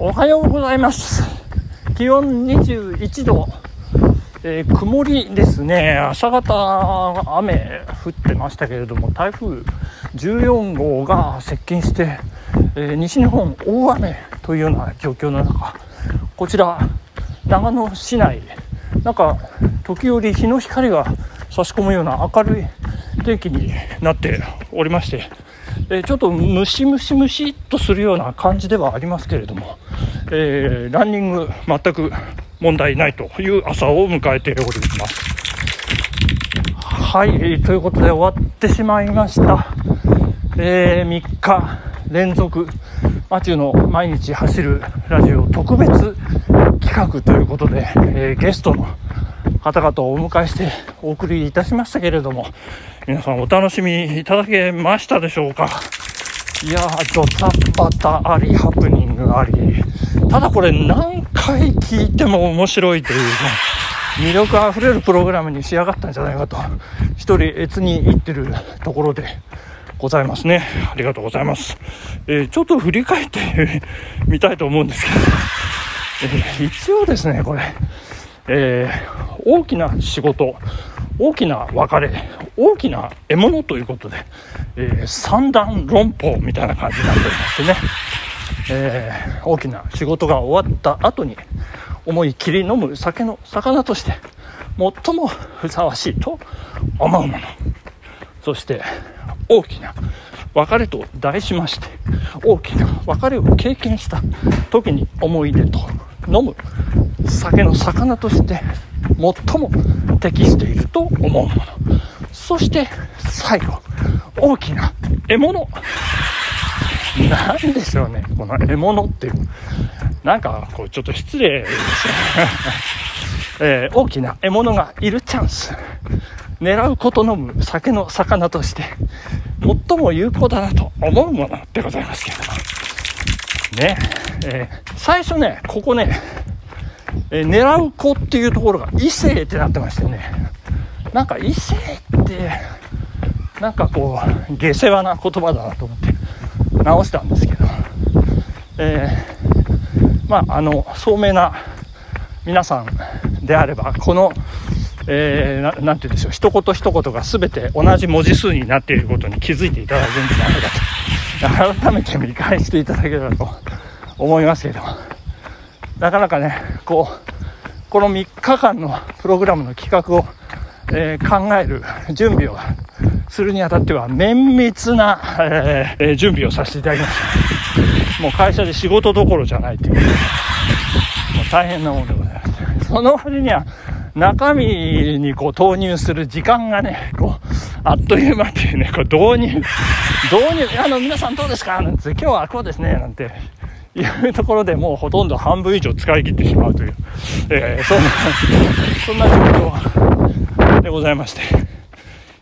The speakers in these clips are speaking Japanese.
おはようございます。気温21度、えー、曇りですね。朝方雨降ってましたけれども台風14号が接近して、えー、西日本大雨というような状況の中こちら長野市内なんか時折日の光が差し込むような明るい天気になっておりましてえー、ちょっとムシムシムシっとするような感じではありますけれども、えー、ランニング全く問題ないという朝を迎えております。はい、ということで終わってしまいました。えー、3日連続、マチューの毎日走るラジオ特別企画ということで、えー、ゲストの方々をお迎えしてお送りいたしましたけれども、皆さんお楽しみいただけましたでしょうかいやー、ドタバタあり、ハプニングあり、ただこれ何回聞いても面白いというね、魅力あふれるプログラムに仕上がったんじゃないかと、一人越に言ってるところでございますね。ありがとうございます。えー、ちょっと振り返ってみたいと思うんですけど、えー、一応ですね、これ、えー、大きな仕事、大きな別れ、大きな獲物ということで、えー、三段論法みたいな感じになっておりましてね、えー、大きな仕事が終わった後に思い切り飲む酒の魚として最もふさわしいと思うもの。そして大きな別れと題しまして大きな別れを経験した時に思い出と飲む酒の魚として最も適していると思うもの。そして最後大きな獲物。なんでしょうねこの獲物っていう。なんかこうちょっと失礼ですね、えー、大きな獲物がいるチャンス。狙うことのむ酒の魚として最も有効だなと思うものでございますけれども。ね、えー、最初ねここねえー、狙う子っていうところが異性ってなってましてね。なんか異性ってなんかこう下世話な言葉だなと思って直したんですけど、えー、まああの聡明な皆さんであればこのえー、て言うんでしょう一言一言が全て同じ文字数になっていることに気づいていただけるんじゃないかと。改めて見返していただければと思いますけども。なかなかね、こう、この3日間のプログラムの企画を、えー、考える準備をするにあたっては綿密な、えー、準備をさせていただきました。もう会社で仕事どころじゃないという、もう大変なものでございます。その割には、中身にこう投入する時間がね、こう、あっという間っていうね、こう導入、導入、あの、皆さんどうですか？なんて、今日はこうですね、なんていうところでもうほとんど半分以上使い切ってしまうという、えー、そんな、そんな状況でございまして。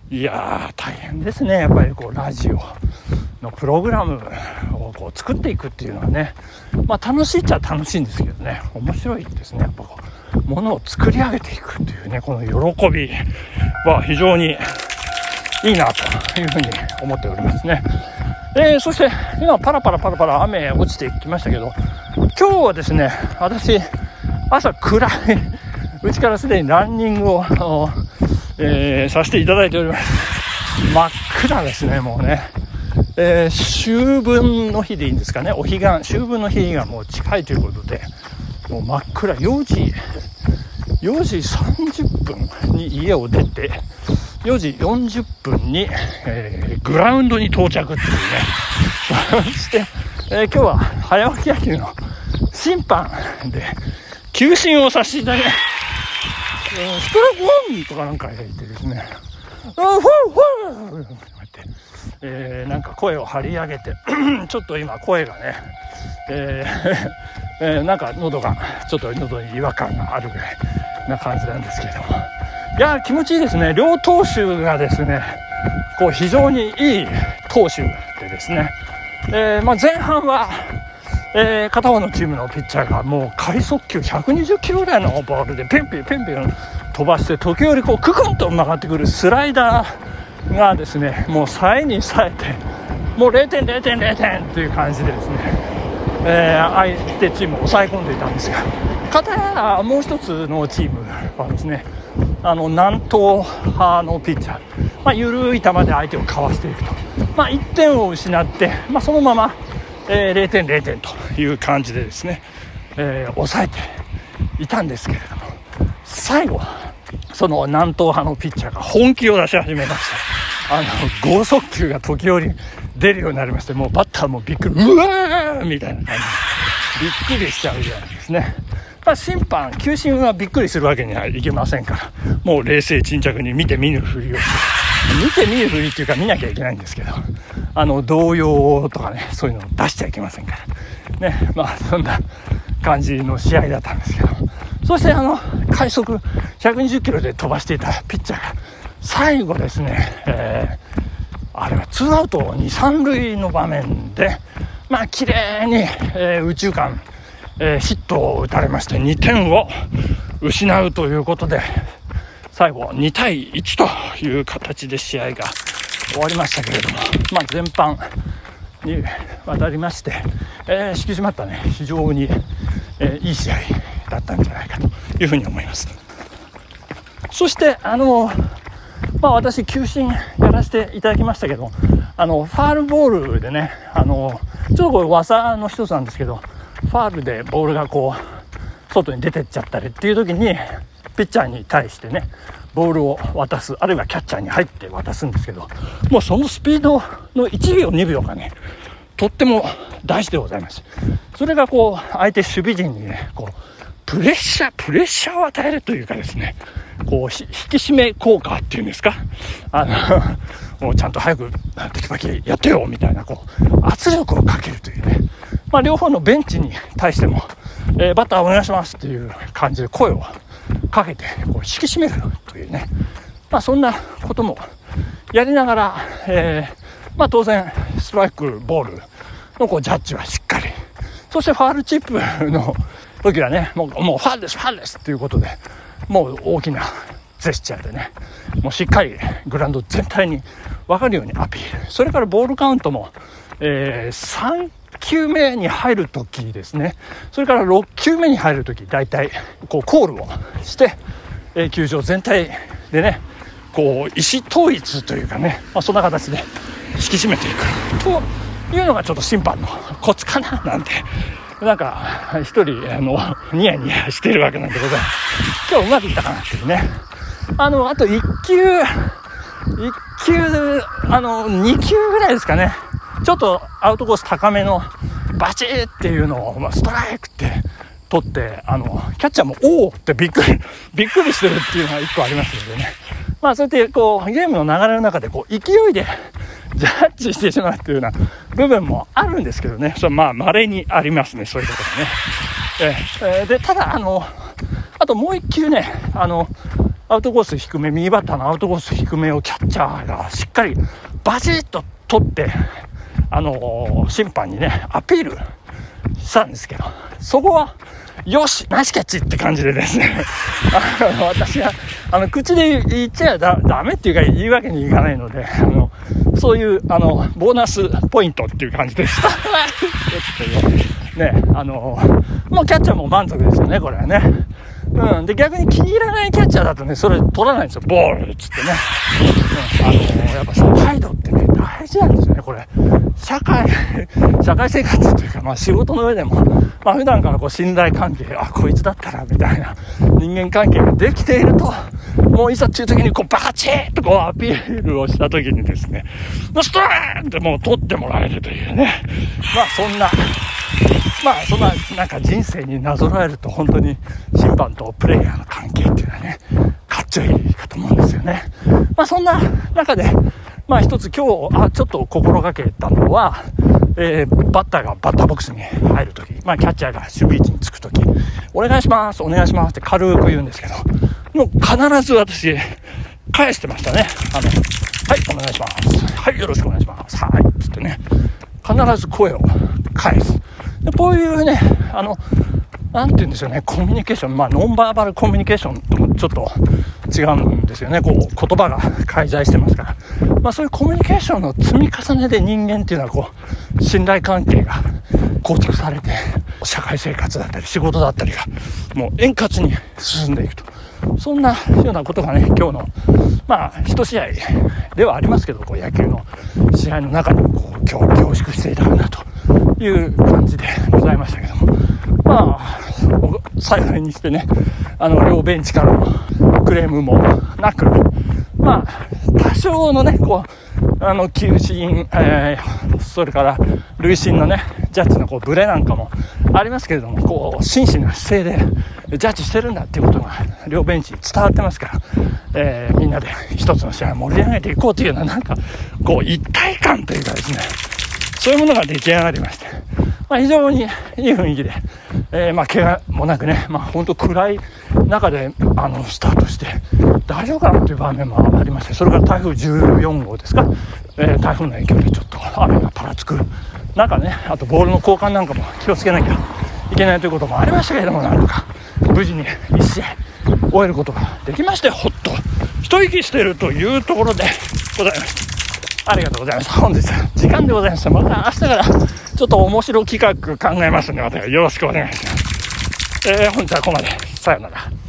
いやー、大変ですね。やっぱりこう、ラジオのプログラムをこう作っていくっていうのはね、まあ楽しいっちゃ楽しいんですけどね、面白いですね。やっぱこう、ものを作り上げていくっていうね、この喜びは非常にいいなというふうに思っておりますね。えー、そして今パラパラパラパラ雨落ちてきましたけど今日はですね私朝暗い。うちからすでにランニングを、えー、させていただいております。真っ暗ですねもうね、えー、秋分の日でいいんですかね。お彼岸秋分の日がもう近いということでもう真っ暗。4時4時30分に家を出て4時40分に、えー、グラウンドに到着っていうね。そして、えー、今日は早起き野球の審判で、球審をさせていただき。えー、ストライクワンとかなんか言ってですね、フォーフォーこうやって、えー、なんか声を張り上げて、ちょっと今声がね、えーえー、なんか喉が、ちょっと喉に違和感があるぐらいな感じなんですけれども、いや、気持ちいいですね。両投手がですね、こう非常にいい投手でですね、えー、まあ、前半は、えー、片方のチームのピッチャーがもう快速球120キロぐらいのボールでペンペンペンペン飛ばして時折こうククンと曲がってくるスライダーがですねもうさえにさえてもう0点0点0点という感じでですね、えー、相手チームを抑え込んでいたんですが片やもう一つのチームはですねあの南東派のピッチャー、まあ、緩い球で相手をかわしていくと、まあ、1点を失って、まあ、そのまま、えー、0点、0点という感じでですね、えー、抑えていたんですけれども最後その南東派のピッチャーが本気を出し始めました。あの剛速球が時折出るようになりましてもうバッターもびっくりうわーみたいな感じびっくりしちゃうぐらいですね。まあ、審判、球審はびっくりするわけにはいきませんから、もう冷静沈着に見て見ぬふりをして、見て見ぬふりっていうか見なきゃいけないんですけど、あの、動揺とかね、そういうのを出しちゃいけませんから。ね、まあ、そんな感じの試合だったんですけど、そしてあの、快速120キロで飛ばしていたピッチャーが、最後ですね、えー、あれはツーアウト2、3塁の場面で、まあ、綺麗に、えー、宇宙間、えー、ヒットを打たれまして2点を失うということで最後2対1という形で試合が終わりましたけれども、まあ、全般にわたりまして、えー、引き締まったね非常に、えー、いい試合だったんじゃないかというふうに思います。そしてあのまあ私球審やらせていただきましたけどあのファールボールでねあのちょっとこれ技の一つなんですけどファールでボールがこう外に出てっちゃったりっていう時にピッチャーに対してねボールを渡すあるいはキャッチャーに入って渡すんですけどもうそのスピードの1秒2秒がねとっても大事でございます。それがこう相手守備陣にねこうプレッシャープレッシャーを与えるというかですねこう引き締め効果っていうんですか？あのちゃんと早くテキパキやってよみたいなこう圧力をかけるというね。まあ、両方のベンチに対しても、えー、バッターお願いしますっていう感じで声をかけてこう引き締めるというね、まあ、そんなこともやりながら、えー、まあ、当然ストライクボールのこうジャッジはしっかり。そしてファールチップの時はねもうもうファールですファールですっていうことでもう大きなジェスチャーでねもうしっかりグラウンド全体に分かるようにアピールそれからボールカウントも、えー、3球目に入るときですね、それから6球目に入るとき、大体、こう、コールをして、え球場全体でね、こう、意思統一というかね、まあ、そんな形で引き締めていくというのがちょっと審判のコツかな、なんて。なんか、一人、あの、ニヤニヤしてるわけなんでございます。今日うまくいったかなっていうね。あの、あと1球、1球、あの、2球ぐらいですかね。ちょっとアウトコース高めのバチッっていうのを、ストライクって取って、あの、キャッチャーもおおってびっくり、びっくりしてるっていうのが一個ありますのでね。まあそうやってこう、ゲームの流れの中でこう、勢いで ジャッジしてしまうっていうような部分もあるんですけどね。それまあ稀にありますね、そういうことがね。えー、で、ただあの、あともう一球ね、あの、アウトコース低め、右バッターのアウトコース低めをキャッチャーがしっかりバチッと取って、あの審判にね、アピールしたんですけど、そこは、よしナイスキャッチって感じでですね、あの、私は、あの、口で言っちゃだダメっていうか言い訳にいかないので、あの、そういう、あの、ボーナスポイントっていう感じでした。ね、あの、もうキャッチャーも満足ですよね、これはね。うん。で、逆に気に入らないキャッチャーだとね、それ取らないんですよ。ボールっつってね。うん。あの、やっぱその態度ってね、事なんですよね、これ。社会、社会生活というか、まあ仕事の上でも、まあ普段からこう信頼関係、あ、こいつだったら、みたいな人間関係ができていると、もういざっていう時にこうバカチッとこうアピールをした時にですね、ストーンってもう取ってもらえるというね。まあそんな、まあそんななんか人生になぞらえると本当に審判とプレイヤーの関係っていうのはね、かっちょいいかと思うんですよね。まあそんな中で、まあ一つ今日、あ、ちょっと心がけたのは、えー、バッターがバッターボックスに入るとき、まあキャッチャーが守備位置につくとき、お願いします、お願いしますって軽く言うんですけど、もう必ず私、返してましたね。あの、はい、お願いします。はい、よろしくお願いします。はい、つってね。必ず声を返す。でこういうね、あの、なんて言うんでしょうね、コミュニケーション、まあ、ノンバーバルコミュニケーションともちょっと違うんですよね。こう、言葉が介在してますから。まあ、そういうコミュニケーションの積み重ねで人間っていうのは、こう、信頼関係が構築されて、社会生活だったり仕事だったりが、もう円滑に進んでいくと。そんなようなことがね、今日の、まあ、一試合ではありますけど、こう野球の試合の中にこう今日凝縮していたかなという感じでございましたけども、まあ、幸いにしてね、あの、両ベンチからのクレームもなく、まあ、多少のね、こう、あの、球審、えー、それから累審のね、ジャッジのこうブレなんかもありますけれども、こう、真摯な姿勢でジャッジしてるんだっていうことが、両ベンチに伝わってますから、えー、みんなで一つの試合を盛り上げていこうというような、なんか、こう、一体感というかですね、そういうものが出来上がりまして、まあ、非常にいい雰囲気で、えー、まあ、怪我もなくね、まあ、本当暗い中で、あの、スタートして、大丈夫かなという場面もありまして、それから台風14号ですか、えー、台風の影響でちょっと雨がぱらつく中ね、あとボールの交換なんかも気をつけなきゃいけないということもありましたけれども、なんとか無事に1試合終えることができまして、ほっと一息しているというところでございました。ありがとうございます。本日、時間でございました。また明日からちょっと面白企画考えますんで、またよろしくお願いします。えー、本日はここまで。さよなら。